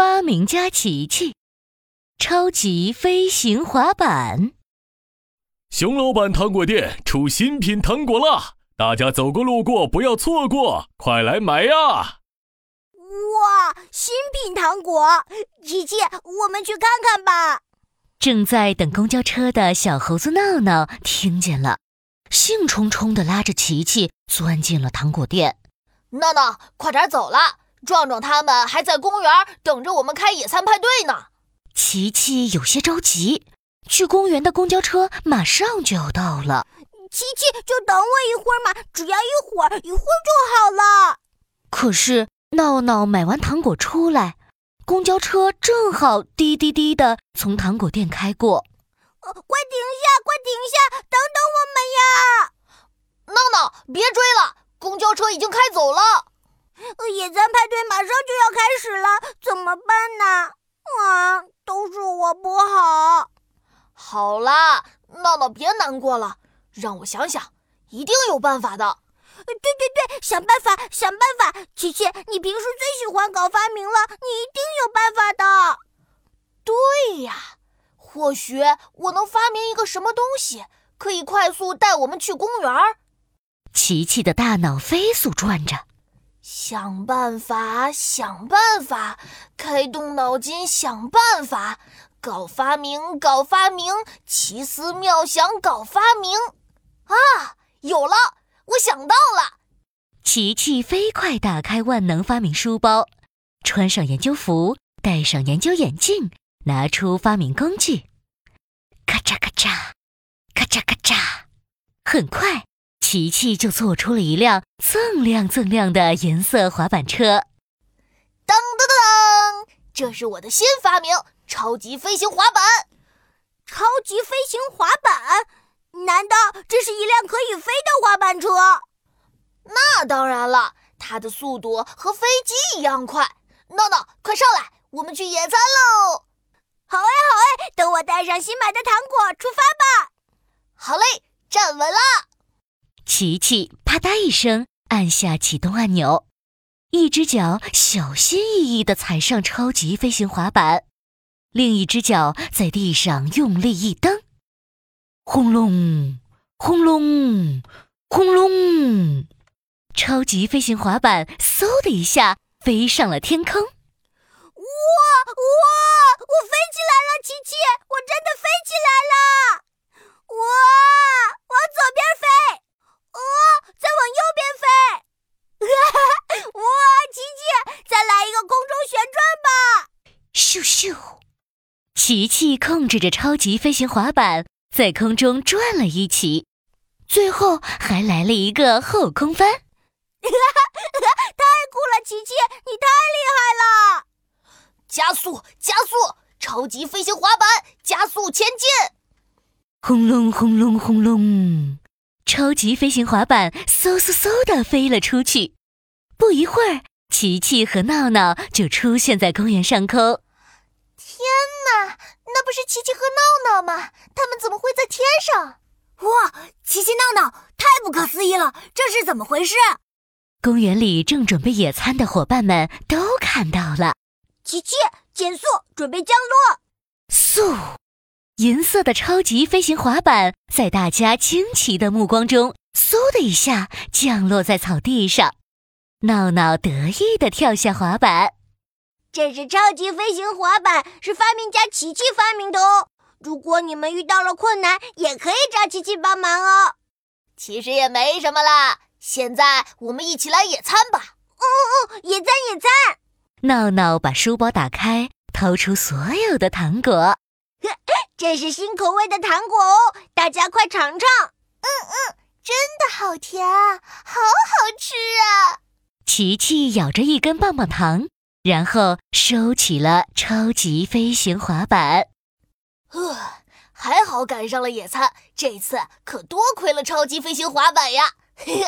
发明家琪琪，超级飞行滑板。熊老板糖果店出新品糖果啦！大家走过路过不要错过，快来买呀！哇，新品糖果！琪琪，我们去看看吧。正在等公交车的小猴子闹闹听见了，兴冲冲地拉着琪琪钻进了糖果店。闹闹，快点走了！壮壮他们还在公园等着我们开野餐派对呢。琪琪有些着急，去公园的公交车马上就要到了。琪琪，就等我一会儿嘛，只要一会儿，一会儿就好了。可是闹闹买完糖果出来，公交车正好滴滴滴的从糖果店开过。快停下！快停下！等等我们呀！闹闹，别追了，公交车已经开走了。野餐派对马上就要开始了，怎么办呢？啊，都是我不好。好啦，闹闹别难过了，让我想想，一定有办法的。对对对，想办法，想办法！琪琪，你平时最喜欢搞发明了，你一定有办法的。对呀，或许我能发明一个什么东西，可以快速带我们去公园。琪琪的大脑飞速转着。想办法，想办法，开动脑筋想办法，搞发明，搞发明，奇思妙想搞发明。啊，有了！我想到了。琪琪飞快打开万能发明书包，穿上研究服，戴上研究眼镜，拿出发明工具，咔嚓咔嚓，咔嚓咔嚓，很快。琪琪就做出了一辆锃亮锃亮的颜色滑板车。当当当当，这是我的新发明——超级飞行滑板。超级飞行滑板？难道这是一辆可以飞的滑板车？那当然了，它的速度和飞机一样快。闹闹，快上来，我们去野餐喽！好哎，好哎，等我带上新买的糖果，出发吧。好嘞，站稳了。琪琪啪嗒一声按下启动按钮，一只脚小心翼翼地踩上超级飞行滑板，另一只脚在地上用力一蹬，轰隆，轰隆，轰隆，超级飞行滑板嗖的一下飞上了天空。哇哇！我飞起来了，琪琪，我真的飞起来了！哇，往左边飞。哦，再往右边飞！哇，琪琪，再来一个空中旋转吧！咻咻，琪琪控制着超级飞行滑板在空中转了一起，最后还来了一个后空翻！太酷了，琪琪，你太厉害了！加速，加速！超级飞行滑板加速前进！轰隆，轰隆，轰隆！超级飞行滑板嗖嗖嗖的飞了出去，不一会儿，琪琪和闹闹就出现在公园上空。那不是琪琪和闹闹吗？他们怎么会在天上？哇，琪琪闹闹，太不可思议了！这是怎么回事？公园里正准备野餐的伙伴们都看到了。琪琪，减速，准备降落。速。银色的超级飞行滑板在大家惊奇的目光中，嗖的一下降落在草地上。闹闹得意的跳下滑板。这是超级飞行滑板，是发明家琪琪发明的哦。如果你们遇到了困难，也可以找琪琪帮忙哦。其实也没什么啦。现在我们一起来野餐吧。哦哦，野餐野餐。闹闹把书包打开，掏出所有的糖果。这是新口味的糖果哦，大家快尝尝。嗯嗯，真的好甜啊，好好吃啊！琪琪咬着一根棒棒糖，然后收起了超级飞行滑板。呃，还好赶上了野餐，这次可多亏了超级飞行滑板呀！嘿嘿。